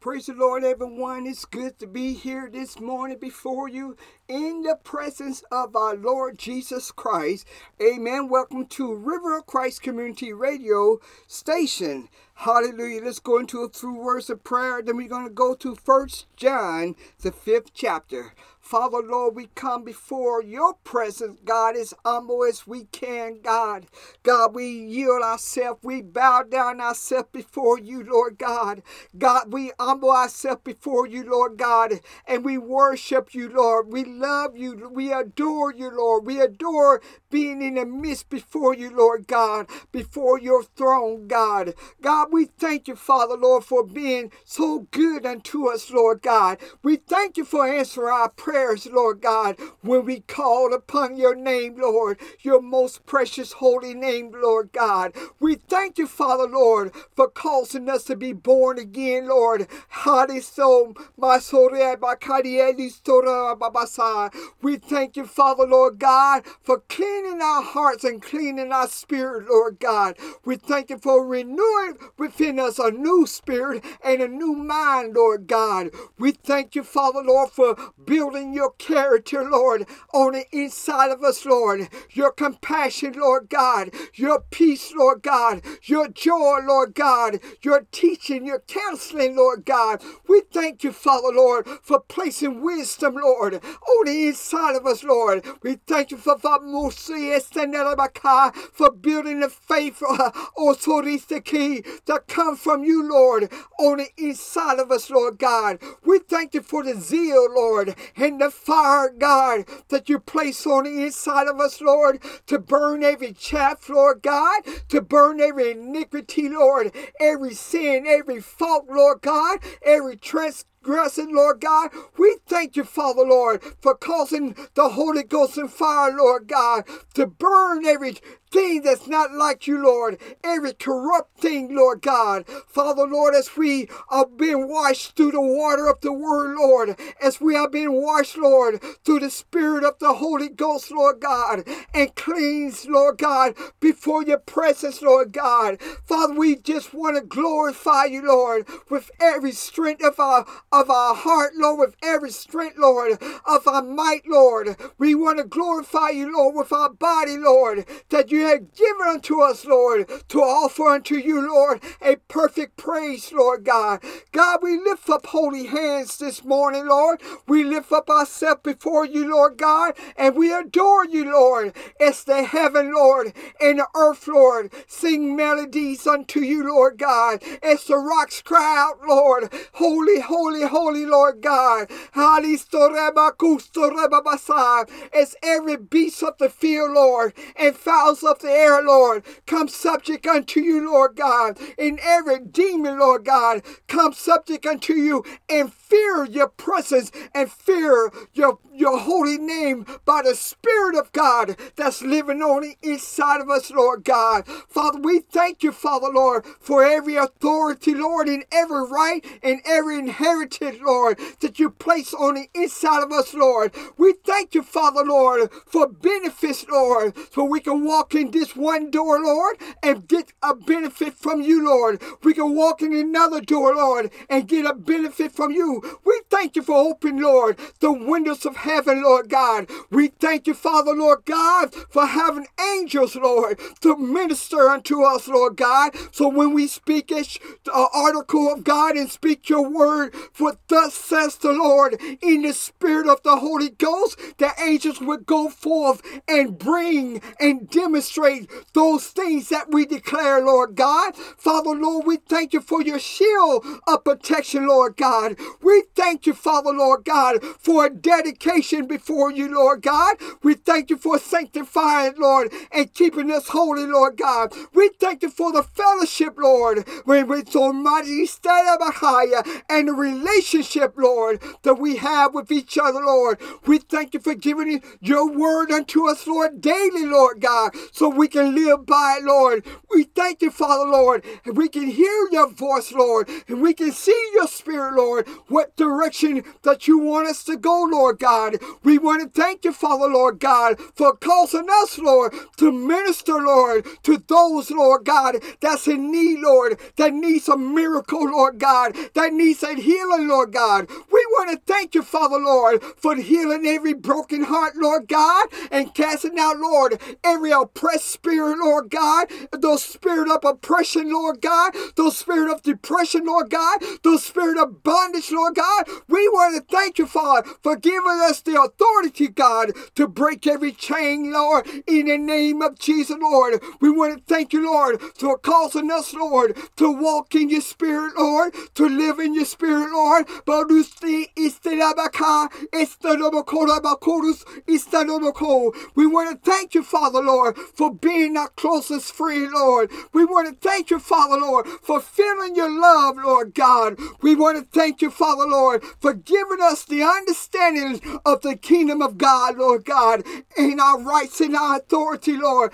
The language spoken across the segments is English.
Praise the Lord, everyone. It's good to be here this morning before you in the presence of our Lord Jesus Christ. Amen. Welcome to River of Christ Community Radio Station. Hallelujah. Let's go into a few words of prayer. Then we're going to go to First John, the fifth chapter. Father, Lord, we come before your presence, God, as humble as we can, God. God, we yield ourselves, we bow down ourselves before you, Lord God. God, we humble ourselves before you, Lord God, and we worship you, Lord. We love you, we adore you, Lord. We adore being in the midst before you, Lord God, before your throne, God. God, we thank you, Father, Lord, for being so good unto us, Lord God. We thank you for answering our prayers Lord God, when we call upon your name, Lord, your most precious holy name, Lord God. We thank you, Father, Lord, for causing us to be born again, Lord. We thank you, Father, Lord God, for cleaning our hearts and cleaning our spirit, Lord God. We thank you for renewing within us a new spirit and a new mind, Lord God. We thank you, Father, Lord, for building your character, Lord, on the inside of us, Lord. Your compassion, Lord God. Your peace, Lord God. Your joy, Lord God. Your teaching, your counseling, Lord God. We thank you, Father, Lord, for placing wisdom, Lord, the inside of us, Lord. We thank you for for building the faith, uh, key that come from you, Lord, on the inside of us, Lord God. We thank you for the zeal, Lord, and the fire, God, that you place on the inside of us, Lord, to burn every chaff, Lord God, to burn every iniquity, Lord, every sin, every fault, Lord God, every transgression transgressing, Lord God. We thank you, Father, Lord, for causing the Holy Ghost and fire, Lord God, to burn every thing that's not like you, Lord. Every corrupt thing, Lord God. Father, Lord, as we are being washed through the water of the Word, Lord, as we are being washed, Lord, through the Spirit of the Holy Ghost, Lord God, and cleansed, Lord God, before your presence, Lord God. Father, we just want to glorify you, Lord, with every strength of our of our heart, Lord, with every strength, Lord, of our might, Lord. We want to glorify you, Lord, with our body, Lord, that you you have given unto us, Lord, to offer unto you, Lord, a perfect praise, Lord God. God, we lift up holy hands this morning, Lord. We lift up ourselves before you, Lord God, and we adore you, Lord. As the heaven, Lord, and the earth, Lord, sing melodies unto you, Lord God. As the rocks cry out, Lord, holy, holy, holy, Lord God. As every beast of the field, Lord, and fowls of the air, Lord, come subject unto you, Lord God. And every demon, Lord God, come subject unto you and fear your presence and fear your, your holy name by the Spirit of God that's living on the inside of us, Lord God. Father, we thank you, Father, Lord, for every authority, Lord, and every right and every inheritance, Lord, that you place on the inside of us, Lord. We thank you, Father, Lord, for benefits, Lord, so we can walk in this one door, Lord, and get a benefit from you, Lord. We can walk in another door, Lord, and get a benefit from you. We thank you for opening, Lord, the windows of heaven, Lord God. We thank you, Father, Lord God, for having angels, Lord, to minister unto us, Lord God. So when we speak an article of God and speak your word, for thus says the Lord, in the spirit of the Holy Ghost, the angels would go forth and bring and demonstrate those things that we declare, Lord God. Father, Lord, we thank you for your shield of protection, Lord God. We thank you, Father, Lord God, for a dedication before you, Lord God. We thank you for sanctifying, Lord, and keeping us holy, Lord God. We thank you for the fellowship, Lord, when we so mighty and the relationship, Lord, that we have with each other, Lord. We thank you for giving your word unto us, Lord, daily, Lord God, so we can live by it, Lord. We thank you, Father, Lord, and we can hear your voice, Lord, and we can see your spirit, Lord, what direction that you want us to go, Lord God. We want to thank you, Father, Lord God, for causing us, Lord, to minister, Lord, to those, Lord God, that's in need, Lord, that needs a miracle, Lord God, that needs a healing, Lord God. We want to thank you, Father, Lord, for healing every broken heart, Lord God, and casting out, Lord, every oppressed spirit, Lord God, those spirit of oppression, Lord God, those spirit of depression, Lord God, those spirit of bondage, Lord God. We want to thank you, Father, for giving us the authority, God, to break every chain, Lord, in the name of Jesus, Lord. We want to thank you, Lord, for causing us, Lord, to walk in your spirit, Lord, to live in your spirit, Lord. We want to thank you, Father, Lord, for being our closest friend, Lord. We want to thank you, Father, Lord, for feeling your love, Lord God. We want to thank you, Father, Lord, for giving us the understanding of the kingdom of God, Lord God, and our rights and our authority, Lord.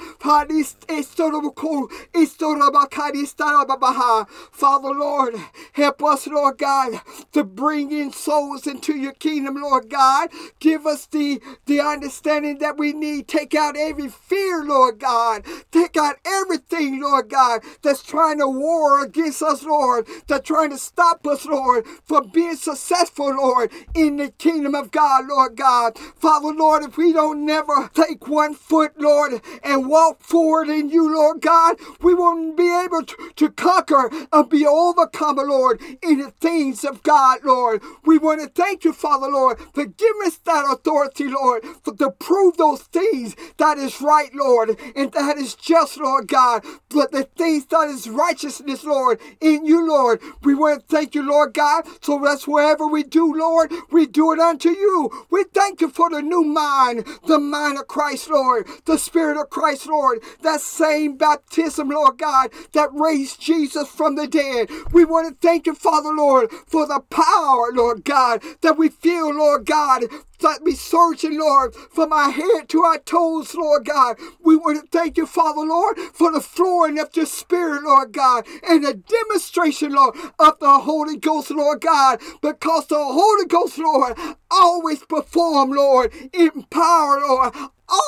Father, Lord, help us, Lord God, to bring in souls into your kingdom, Lord God. Give us the, the understanding that we need. Take out every fear, Lord God. Take out everything, Lord God, that's trying to war against us, Lord, that's trying to stop us, Lord, from being successful, Lord, in the kingdom of God, Lord God. Father, Lord, if we don't never take one foot, Lord, and walk forward in you, Lord God, we won't be able to, to conquer and be overcome, Lord, in the things of God, Lord. We want to thank you, Father, Lord, for giving us that authority, Lord, for, to prove those things that is right, Lord, and that is just, Lord God, but the things that is righteousness, Lord, in you, Lord. We want to thank you, Lord God. So that's wherever we do, Lord, we do it unto you. We thank you for the new mind, the mind of Christ, Lord, the Spirit of Christ, Lord, that same baptism, Lord God, that raised Jesus from the dead. We want to thank you, Father, Lord, for the power, Lord God, that we feel, Lord God, let me search, searching, Lord, from our head to our toes, Lord God. We want to thank you, Father, Lord, for the flowing of your Spirit, Lord God, and the demonstration, Lord, of the Holy Ghost, Lord God, because the Holy Ghost, Lord, always perform, Lord, in power, Lord,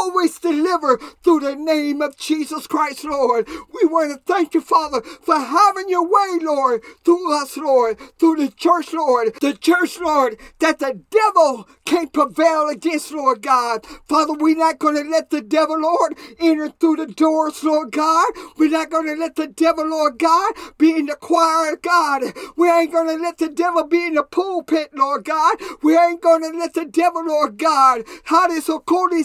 always deliver through the name of Jesus Christ, Lord. We want to thank you, Father, for having your way, Lord, through us, Lord, through the church, Lord, the church, Lord, that the devil can't prevail against, Lord God. Father, we're not going to let the devil, Lord, enter through the doors, Lord God. We're not going to let the devil, Lord God, be in the choir, God. We ain't going to let the devil be in the pulpit, Lord God. We ain't going to let the devil, Lord God, how this according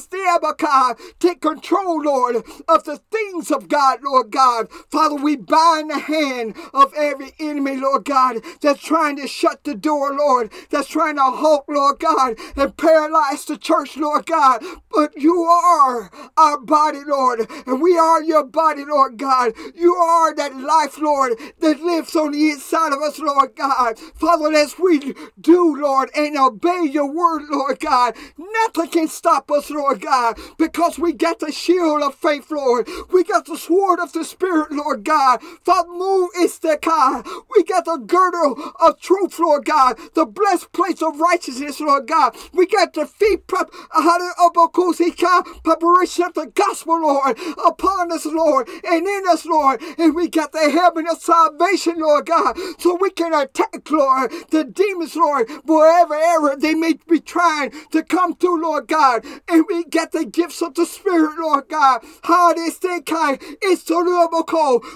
take control, Lord, of the things of God, Lord God. Father, we bind the hand of every enemy, Lord God, that's trying to shut the door, Lord, that's trying to halt, Lord God, and paralyze the church, Lord God. But you are our body, Lord, and we are your body, Lord God. You are that life, Lord, that lives on the inside of us, Lord God. Father, as we do, Lord, and obey your word, Lord God, nothing can stop us, Lord God, because we got the shield of faith, Lord. We got the sword of the Spirit, Lord God. Is the God. We got the girdle of truth, Lord God. The blessed place of righteousness, Lord God. We got the feet prep, preparation of the gospel, Lord, upon us, Lord, and in us, Lord. And we got the heaven of salvation, Lord God, so we can attack, Lord, the demons, Lord, wherever area they may be trying to come through, Lord God. And we got the gifts of the Spirit, Lord God. How this thing kind is so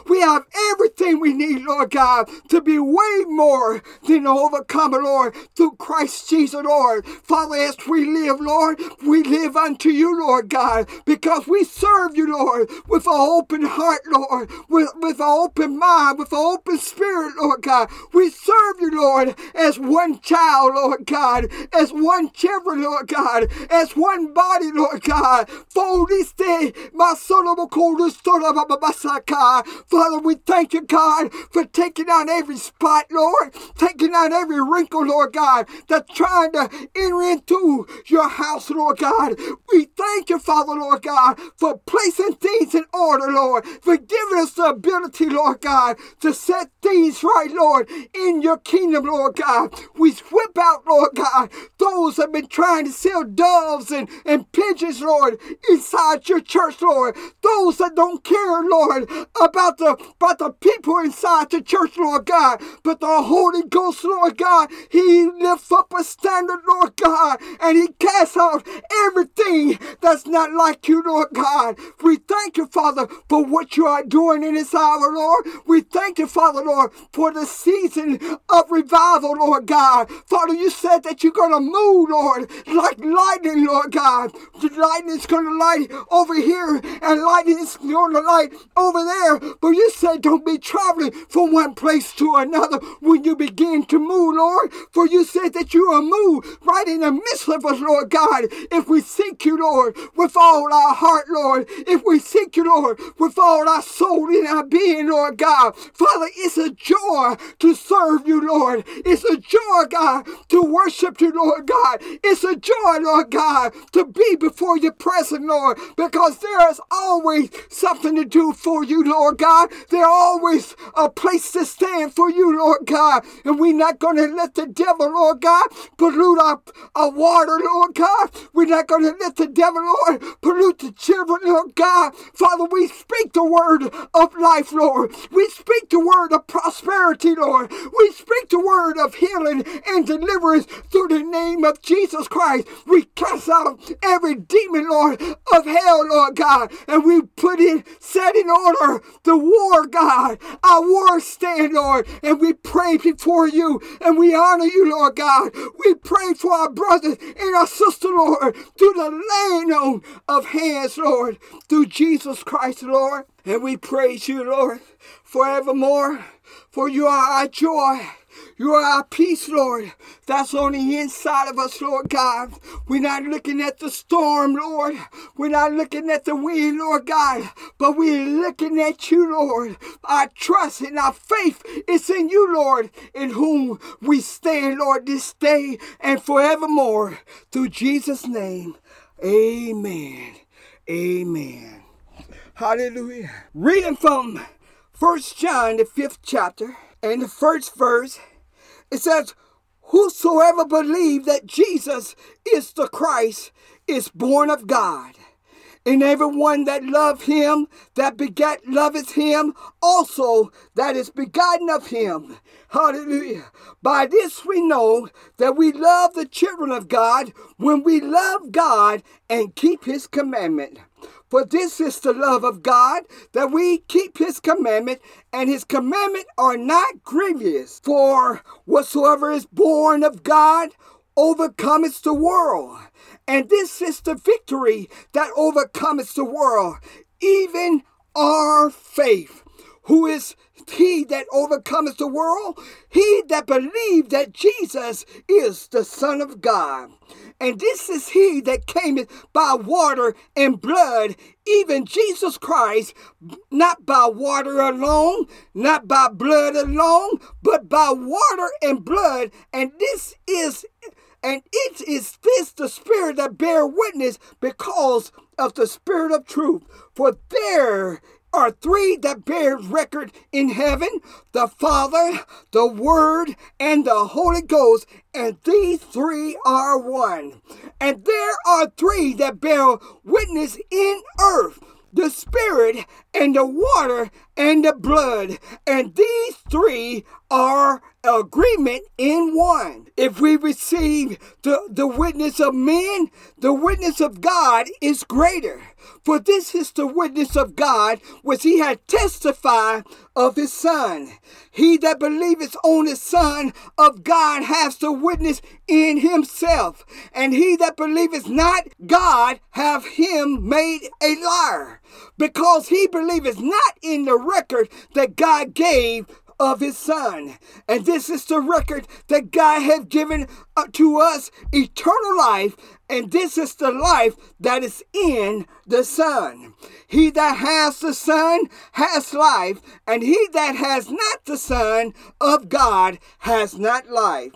We have everything we need, Lord God, to be way more than overcomer, Lord, through Christ Jesus, Lord. Father, as we live, Lord, we live unto you, Lord God, because we serve you, Lord, with an open heart, Lord, with, with an open mind, with an open spirit, Lord God. We serve you, Lord, as one child, Lord God, as one children, Lord God, as one body, Lord God. For this day, of Father, we thank you, God, for taking out every spot, Lord, taking out every wrinkle, Lord God, that's trying to enter into your house, Lord God. We thank you, Father, Lord God, for placing things in order, Lord, for giving us the ability, Lord God, to set things right, Lord, in your kingdom, Lord God. We We whip out, Lord God, those that have been trying to sell doves and, and pigeons, Lord, inside your church, Lord. Those that don't care, Lord, about the about the people inside the church, Lord God. But the Holy Ghost, Lord God, He lifts up a standard, Lord God, and He casts out everything that's not like you, Lord God. We thank you, Father, for what you are doing in this hour, Lord. We thank you, Father, Lord, for the season of revival, Lord God. Father, you said that you're going to move, Lord, like lightning, Lord God. The lightning's going to light over here and lightning's going to light over there. But you said don't be traveling from one place to another when you begin to move, Lord. For you said that you are moved right in the midst of us, Lord God. If we seek you, Lord, with all our heart, Lord. If we seek you, Lord, with all our soul in our being, Lord God. Father, it's a joy to serve you, Lord. It's a joy, God, to worship you, Lord God. It's a joy, Lord God, to be before your presence, Lord, because there is always something to do for you, Lord God. There's always a place to stand for you, Lord God. And we're not going to let the devil, Lord God, pollute our, our water, Lord God. We're not going to let the devil, Lord, pollute the children, Lord God. Father, we speak the word of life, Lord. We speak the word of prosperity, Lord. We speak the word of healing and deliverance through the name of Jesus Christ. We cast out every demon, Lord, of hell, Lord God, and we put in, set in order the war, God, our war stand, Lord, and we pray before you and we honor you, Lord God. We pray for our brothers and our sister, Lord, through the on of hands, Lord, through Jesus Christ, Lord. And we praise you, Lord, forevermore, for you are our joy. You are our peace, Lord. That's on the inside of us, Lord God. We're not looking at the storm, Lord. We're not looking at the wind, Lord God, but we're looking at you, Lord. Our trust and our faith is in you, Lord, in whom we stand, Lord, this day and forevermore. Through Jesus' name, amen. Amen. Hallelujah. Reading from First John, the fifth chapter, and the first verse, it says, Whosoever believe that Jesus is the Christ is born of God. And everyone that love him, that begat loveth him, also that is begotten of him. Hallelujah. By this we know that we love the children of God when we love God and keep his commandment. For this is the love of God, that we keep his commandment, and his commandment are not grievous. For whatsoever is born of God overcometh the world. And this is the victory that overcometh the world, even our faith. Who is he that overcometh the world? He that believed that Jesus is the Son of God. And this is he that came by water and blood, even Jesus Christ, not by water alone, not by blood alone, but by water and blood. And this is and it is this the spirit that bear witness because of the spirit of truth. For there are three that bear record in heaven the Father, the Word, and the Holy Ghost, and these three are one. And there are three that bear witness in earth the Spirit, and the water, and the blood. And these three are agreement in one. If we receive the, the witness of men, the witness of God is greater. For this is the witness of God, which he had testified of his Son. He that believeth on the Son of God has the witness in himself. And he that believeth not God have him made a liar, because he believeth not in the record that God gave of his son. And this is the record that God has given uh, to us eternal life. And this is the life that is in the Son. He that has the Son has life, and he that has not the Son of God has not life.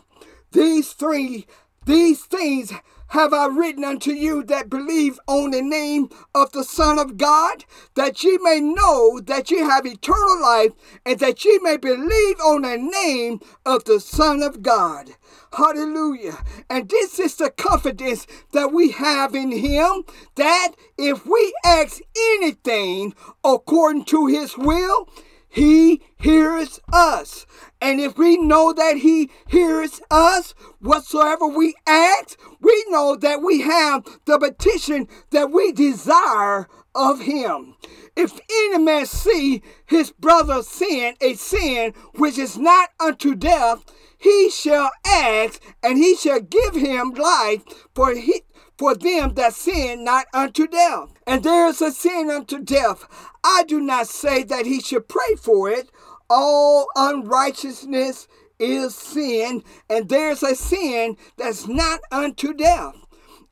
These three These things have I written unto you that believe on the name of the Son of God, that ye may know that ye have eternal life, and that ye may believe on the name of the Son of God. Hallelujah. And this is the confidence that we have in Him that if we ask anything according to His will, He hears us. And if we know that He hears us, whatsoever we ask, we know that we have the petition that we desire of Him. If any man see his brother sin a sin which is not unto death, he shall ask, and he shall give him life for he, for them that sin not unto death. And there is a sin unto death. I do not say that he should pray for it. All unrighteousness is sin, and there's a sin that's not unto death.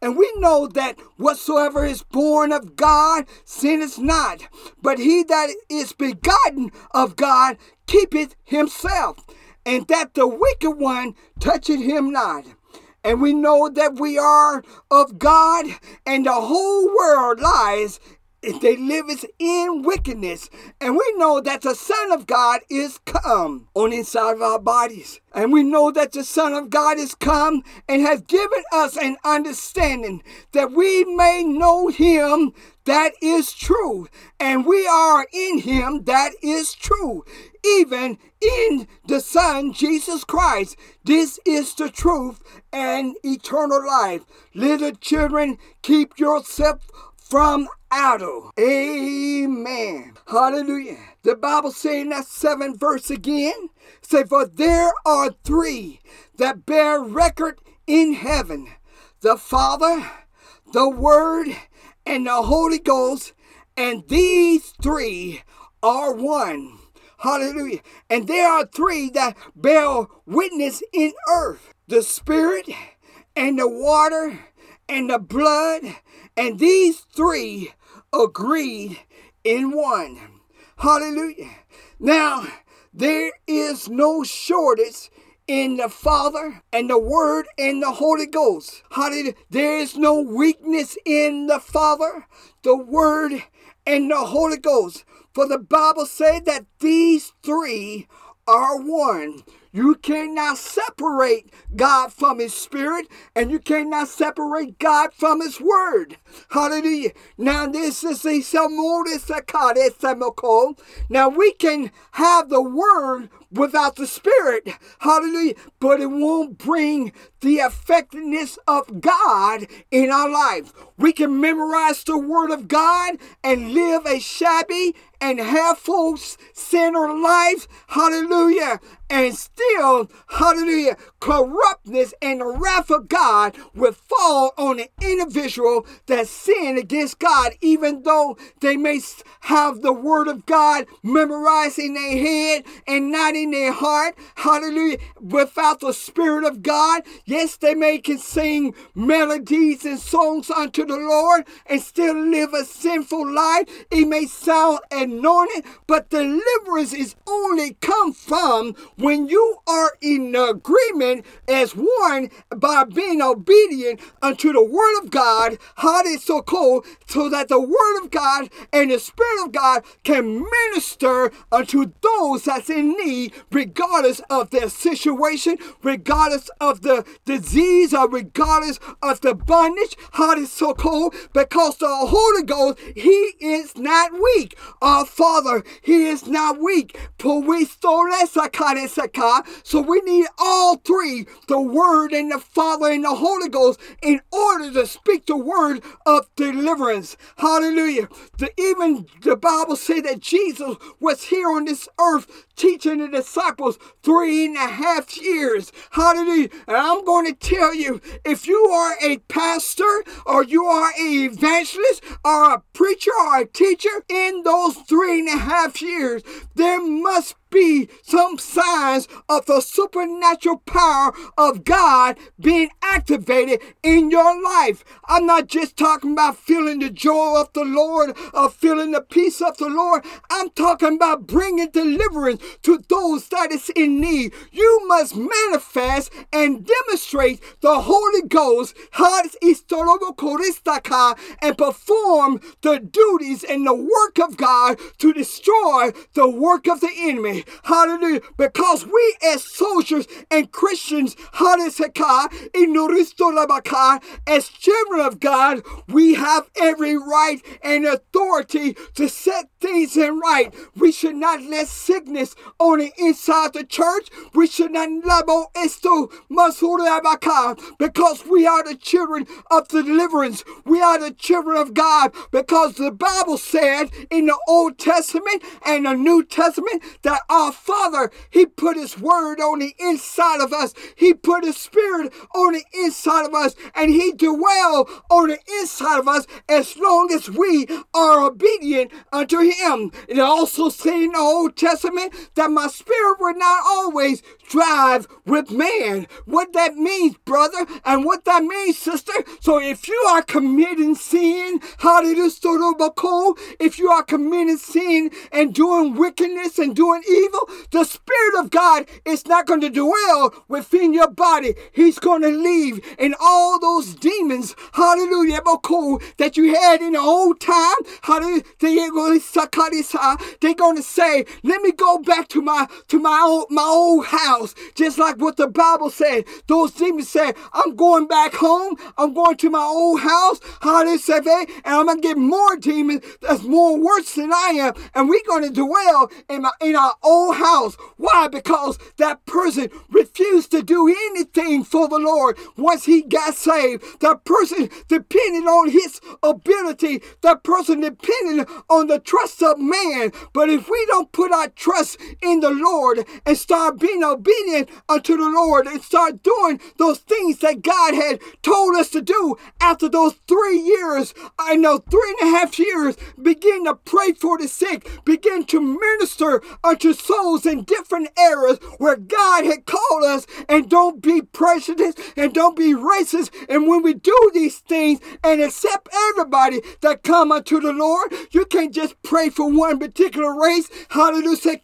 And we know that whatsoever is born of God sinneth not, but he that is begotten of God keepeth himself, and that the wicked one toucheth him not. And we know that we are of God, and the whole world lies they liveth in wickedness. And we know that the Son of God is come on inside of our bodies. And we know that the Son of God is come and has given us an understanding that we may know him that is true. And we are in him that is true. Even in the Son, Jesus Christ. This is the truth and eternal life. Little children, keep yourself from Adam. Amen. Hallelujah. The Bible saying that seventh verse again. Say, for there are three that bear record in heaven. The Father, the Word, and the Holy Ghost. And these three are one. Hallelujah. And there are three that bear witness in earth. The Spirit and the water and the blood and these three agreed in one. Hallelujah. Now, there is no shortage in the Father and the Word and the Holy Ghost. Hallelujah. There is no weakness in the Father, the Word, and the Holy Ghost. For the Bible said that these three are one. You cannot separate God from His Spirit, and you cannot separate God from His Word. Hallelujah. Now, this is a Now, we can have the Word without the Spirit. Hallelujah. But it won't bring the effectiveness of God in our life. We can memorize the Word of God and live a shabby and half-full sinner life. Hallelujah. And still, hallelujah, corruptness and the wrath of God will fall on an individual that sin against God, even though they may have the word of God memorized in their head and not in their heart. Hallelujah. Without the Spirit of God, yes, they may can sing melodies and songs unto the Lord and still live a sinful life. It may sound anointed, but deliverance is only come from when you are in agreement as one by being obedient unto the word of God. How is so cold, so that the word of God and the spirit of God can minister unto those that's in need, regardless of their situation, regardless of the disease, or regardless of the bondage. How is so cold? because the Holy Ghost, He is not weak. Our Father, He is not weak. So we need all three the Word and the Father and the Holy Ghost in order to speak the word of deliverance. Hallelujah. The, even the Bible said that Jesus was here on this earth teaching the disciples three and a half years. Hallelujah. And I'm going to tell you if you are a pastor or you are an evangelist or a preacher or a teacher in those three and a half years, there must be some signs of the supernatural power of God being activated in your life. I'm not just talking about feeling the joy of the Lord or feeling the peace of the Lord. I'm talking about bringing deliverance to those that is in need. You must manifest and demonstrate the Holy Ghost and perform the duties and the work of God to destroy the work of the enemy. Hallelujah. Because we as soldiers and Christians, as children of God, we have every right and authority to set things in right. We should not let sickness on the inside the church. We should not labo esto because we are the children of the deliverance. We are the children of God because the Bible said in the Old Testament and the New Testament that our Father, He put His word on the inside of us. He put His Spirit on the inside of us and He dwell on the inside of us as long as we are obedient unto Him. It also says in the Old Testament that my spirit would not always drive with man. What that means, brother, and what that means, sister. So if you are committing sin, if you are committing sin and doing wickedness and doing evil, the Spirit of God is not going to dwell within your body. He's going to leave. And all those demons, hallelujah, that you had in the old time, hallelujah, they're going to say, let me go back to my to my old, my old house. Just like what the Bible said. Those demons said, I'm going back home. I'm going to my old house. Hallelujah. And I'm to get more demons that's more worse than I am. And we're to dwell in, my, in our old house. Why? Because that person refused to do anything for the Lord once he got saved. That person depended on his ability. That person depended on the trust of man. But if we don't put our trust in the Lord and start being obedient unto the Lord and start doing those things that God had told us to do after those three years, I know three and a half years, begin to pray for the sick, begin to minister unto souls in different areas where God had called us, and don't be prejudiced and don't be racist. And when we do these things and accept everybody that come unto the Lord, you can't just pray for one particular race. Hallelujah.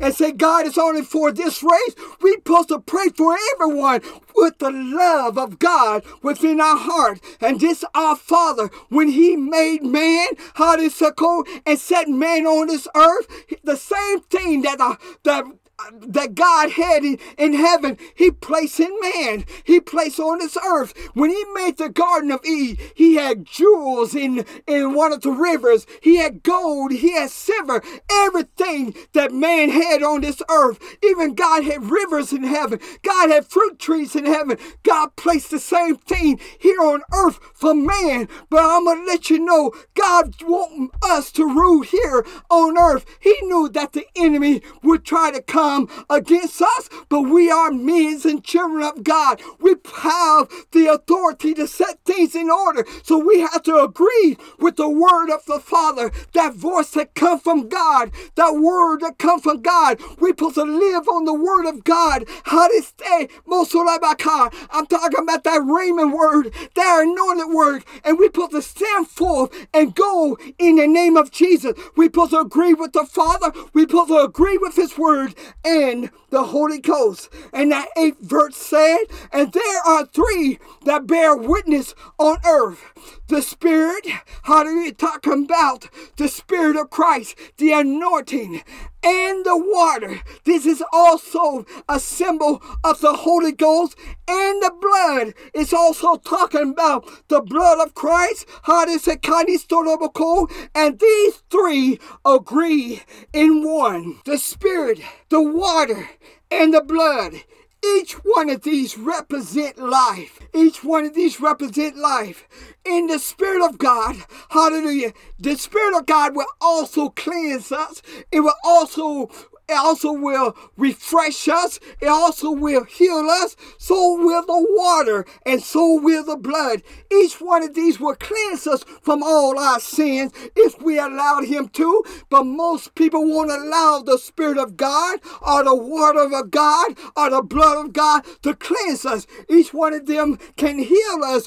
And say God is only for this race. We supposed to pray for everyone with the love of God within our heart. And this our Father, when He made man, hallelujah, and set man on this earth, the same thing that the, the that God had in, heaven, He placed in man. He placed on this earth. When He made the Garden of Eden, He had jewels in, in one of the rivers. He had gold. He had silver. Everything that man had on this earth. Even God had rivers in heaven. God had fruit trees in heaven. God placed the same thing here on earth for man. But I'm going to let you know, God wants us to rule here on earth. He knew that the enemy would try to come come against us, but we are men and children of God. We have the authority to set things in order. So we have to agree with the word of the Father, that voice that comes from God, that word that comes from God. We're supposed to live on the word of God. How to stay I'm talking about that rhema word, that anointed word, and we're supposed to stand forth and go in the name of Jesus. We're supposed to agree with the Father, we're supposed to agree with his word, and the Holy Ghost. And that eighth verse said, And there are three that bear witness on earth the Spirit, how do you talk about the Spirit of Christ, the anointing, and the water. This is also a symbol of the Holy Ghost and the blood. It's also talking about the blood of Christ. And these three agree in one the Spirit, the water, and the blood. Each one of these represent life. Each one of these represent life. In the Spirit of God, hallelujah, the Spirit of God will also cleanse us. It will also it also will refresh us. It also will heal us. So will the water and so will the blood. Each one of these will cleanse us from all our sins if we allowed Him to. But most people won't allow the Spirit of God or the water of God or the blood of God to cleanse us. Each one of them can heal us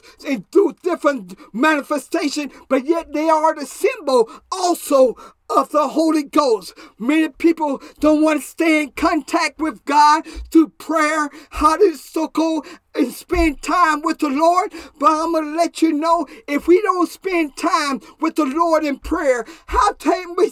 through different manifestations, but yet they are the symbol also of the Holy Ghost. Many people don't want to stay in contact with God through prayer. How does so cool? And spend time with the Lord. But I'm going to let you know if we don't spend time with the Lord in prayer, how can we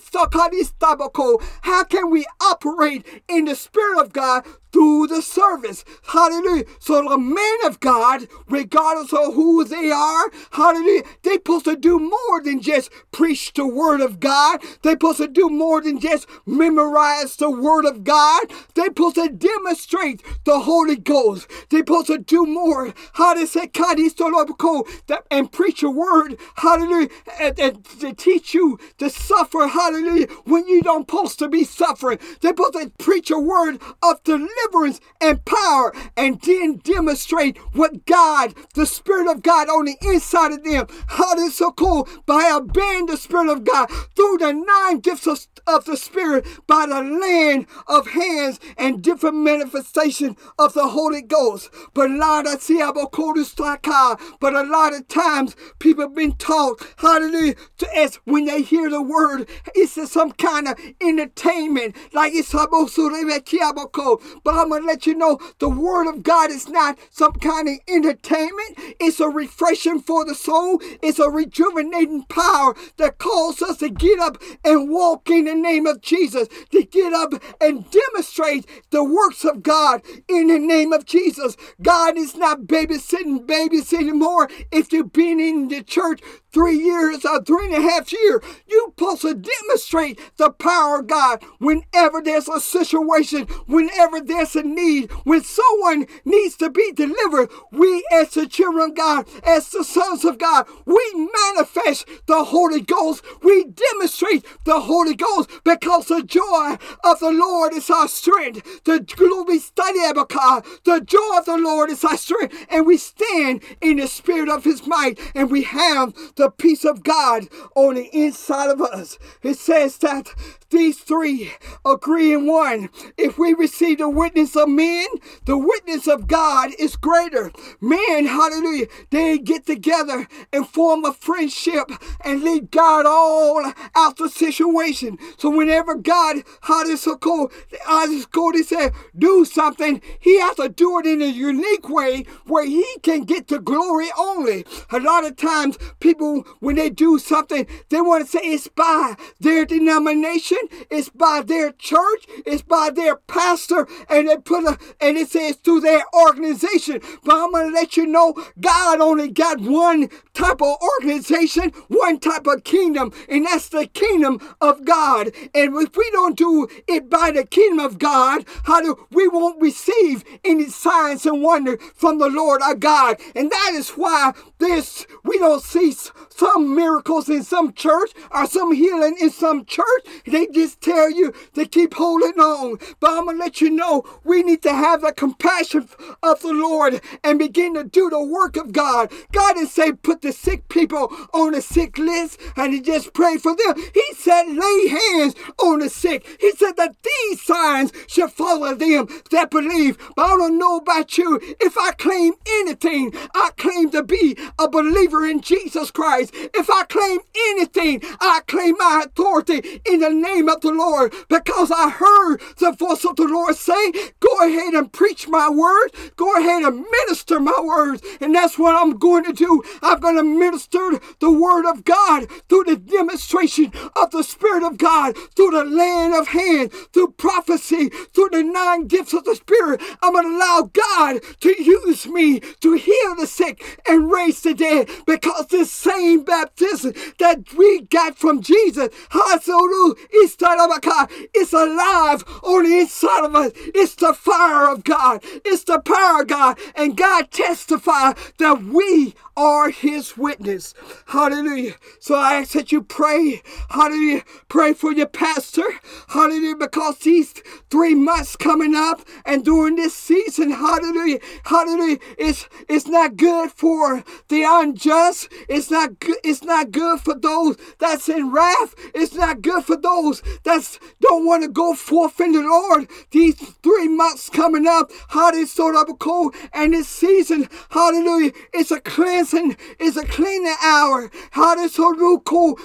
how can we operate in the Spirit of God through the service. Hallelujah. So the men of God, regardless of who they are, hallelujah, they supposed to do more than just preach the word of God. They supposed to do more than just memorize the word of God. They supposed to demonstrate the Holy Ghost. They supposed to do more. How to say and preach a word, hallelujah, and, and to teach you to suffer, hallelujah, when you don't supposed to be suffering. They're supposed to preach a word of deliverance and power and then demonstrate what God, the Spirit of God on the inside of them, how this so cool. By obeying the Spirit of God through the nine gifts of, of the Spirit by the land of hands and different manifestation of the Holy Ghost. But but a lot of times people have been taught, hallelujah, to as when they hear the word, it's some kind of entertainment, like it's but I'm to let you know the Word of God is not some kind of entertainment. It's a refreshing for the soul. It's a rejuvenating power that calls us to get up and walk in the name of Jesus, to get up and demonstrate the works of God in the name of Jesus. God is not babysitting babies anymore. If you've been in the church three years or three and a half years. You're supposed to demonstrate the power of God whenever there's a situation, whenever there's a need, when someone needs to be delivered. We, as the children of God, as the sons of God, we manifest the Holy Ghost. We demonstrate the Holy Ghost because the joy of the Lord is our strength. The glory study the joy of the Lord is our strength, and we stand in the spirit of his might, and we have the peace of God on the inside of us. It says that these three agree in one. If we receive the witness of men, the witness of God is greater. Men, hallelujah, they get together and form a friendship and lead God all out the situation. So whenever God, hallelujah, I go to say, do something, he has to do it in a unique way where he can get the glory only. A lot of times people, when they do something, they want to say it's by their denomination it's by their church, it's by their pastor, and they put a and it says through their organization. But I'm gonna let you know God only got one type of organization, one type of kingdom, and that's the kingdom of God. And if we don't do it by the kingdom of God, how do we won't receive any signs and wonder from the Lord our God. And that is why this we don't see some miracles in some church or some healing in some church. They just tell you to keep holding on. But I'm going to let you know we need to have the compassion of the Lord and begin to do the work of God. God didn't say put the sick people on the sick list and he just pray for them. He said lay hands on the sick. He said that these signs should follow them that believe. But I don't know about you. If I claim anything, I claim to be a believer in Jesus Christ. If I claim anything, I claim my authority in the name of the Lord because I heard the voice of the Lord say, Go ahead and preach my word. Go ahead and minister my words. And that's what I'm going to do. I'm going to minister the word of God through the demonstration of the Spirit of God, through the land of hand, through prophecy, through the nine gifts of the Spirit. I'm going to allow God to use me to heal the sick and raise the dead because this same baptism that we got from Jesus, it's alive on the inside of us. It's the fire of God. It's the power of God. And God testifies that we are his witness. Hallelujah. So I ask that you pray. Hallelujah. Pray for your pastor. Hallelujah. Because these three months coming up and during this season, hallelujah. Hallelujah. It's, it's not good for the unjust. It's not good. It's not good for those that's in wrath. It's not good for those that don't want to go forth in the Lord. These three months coming up, hot is so up cold, and this season, hallelujah, it's a cleansing, it's a cleaning hour. Is so cold,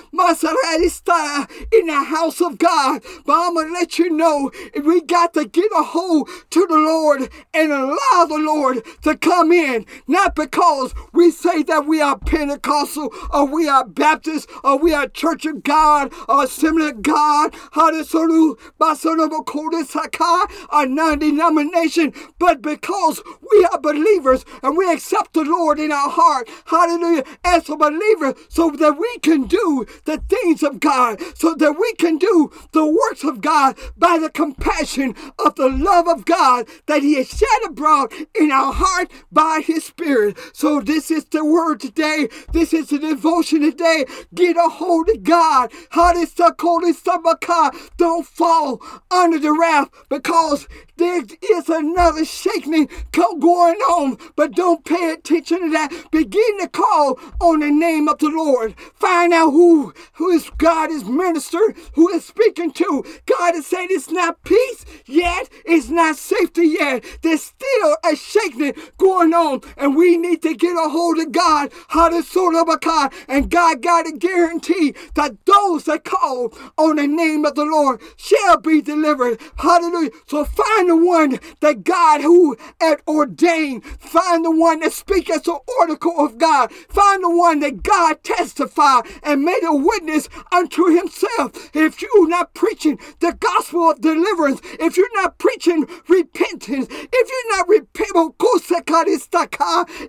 in the house of God. But I'm gonna let you know we got to get a hold to the Lord and allow the Lord to come in, not because we say that we are Pentecostal or we are Baptist? Or we are Church of God? Or Assembly of God, or non-denomination, but because we are believers and we accept the Lord in our heart, hallelujah, as a believer, so that we can do the things of God, so that we can do the works of God by the compassion of the love of God that He has shed abroad in our heart by His Spirit. So this is the word today. This is the devotion today. Get a hold of God. Don't fall under the wrath because there is another shaking going on, but don't pay attention to that. Begin to call on the name of the Lord. Find out who, who is God is minister, who is speaking to. God is saying it's not peace yet, it's not safety yet. There's still a shaking going on, and we need to get a hold of God. How to sort of a God, and God got a guarantee that those that call on the name of the Lord shall be delivered. Hallelujah. So find Find the one that God who had ordained. Find the one that speaks as the oracle of God. Find the one that God testified and made a witness unto himself. If you're not preaching the gospel of deliverance, if you're not preaching repentance, if you're not repenting, oh,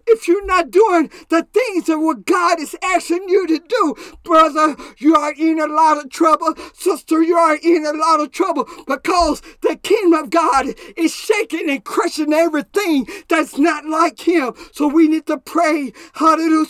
if you're not doing the things that what God is asking you to do, brother, you are in a lot of trouble. Sister, you are in a lot of trouble because the kingdom of God God is shaking and crushing everything that's not like Him. So we need to pray, hallelujah,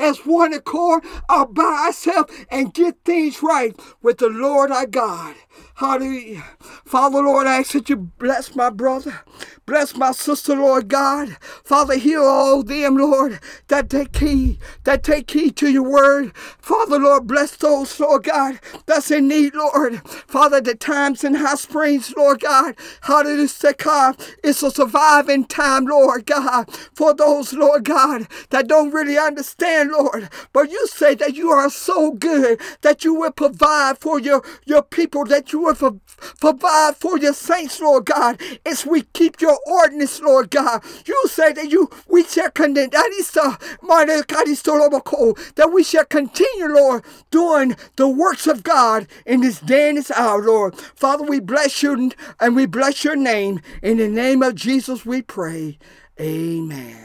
as one accord, or by ourselves, and get things right with the Lord our God. Hallelujah. Father, Lord, I ask that you bless my brother. Bless my sister, Lord God. Father, heal all them, Lord, that take heed, that take heed to your word. Father, Lord, bless those, Lord God, that's in need, Lord. Father, the times in hot springs, Lord God. Hallelujah. It's a surviving time, Lord God, for those, Lord God, that don't really understand, Lord. But you say that you are so good that you will provide for your, your people, that you will provide for your saints, Lord God, as we keep your ordinance, Lord God. You say that you we shall continue uh, that we shall continue, Lord, doing the works of God in this day and this hour, Lord. Father, we bless you and we bless your name. In the name of Jesus, we pray. Amen.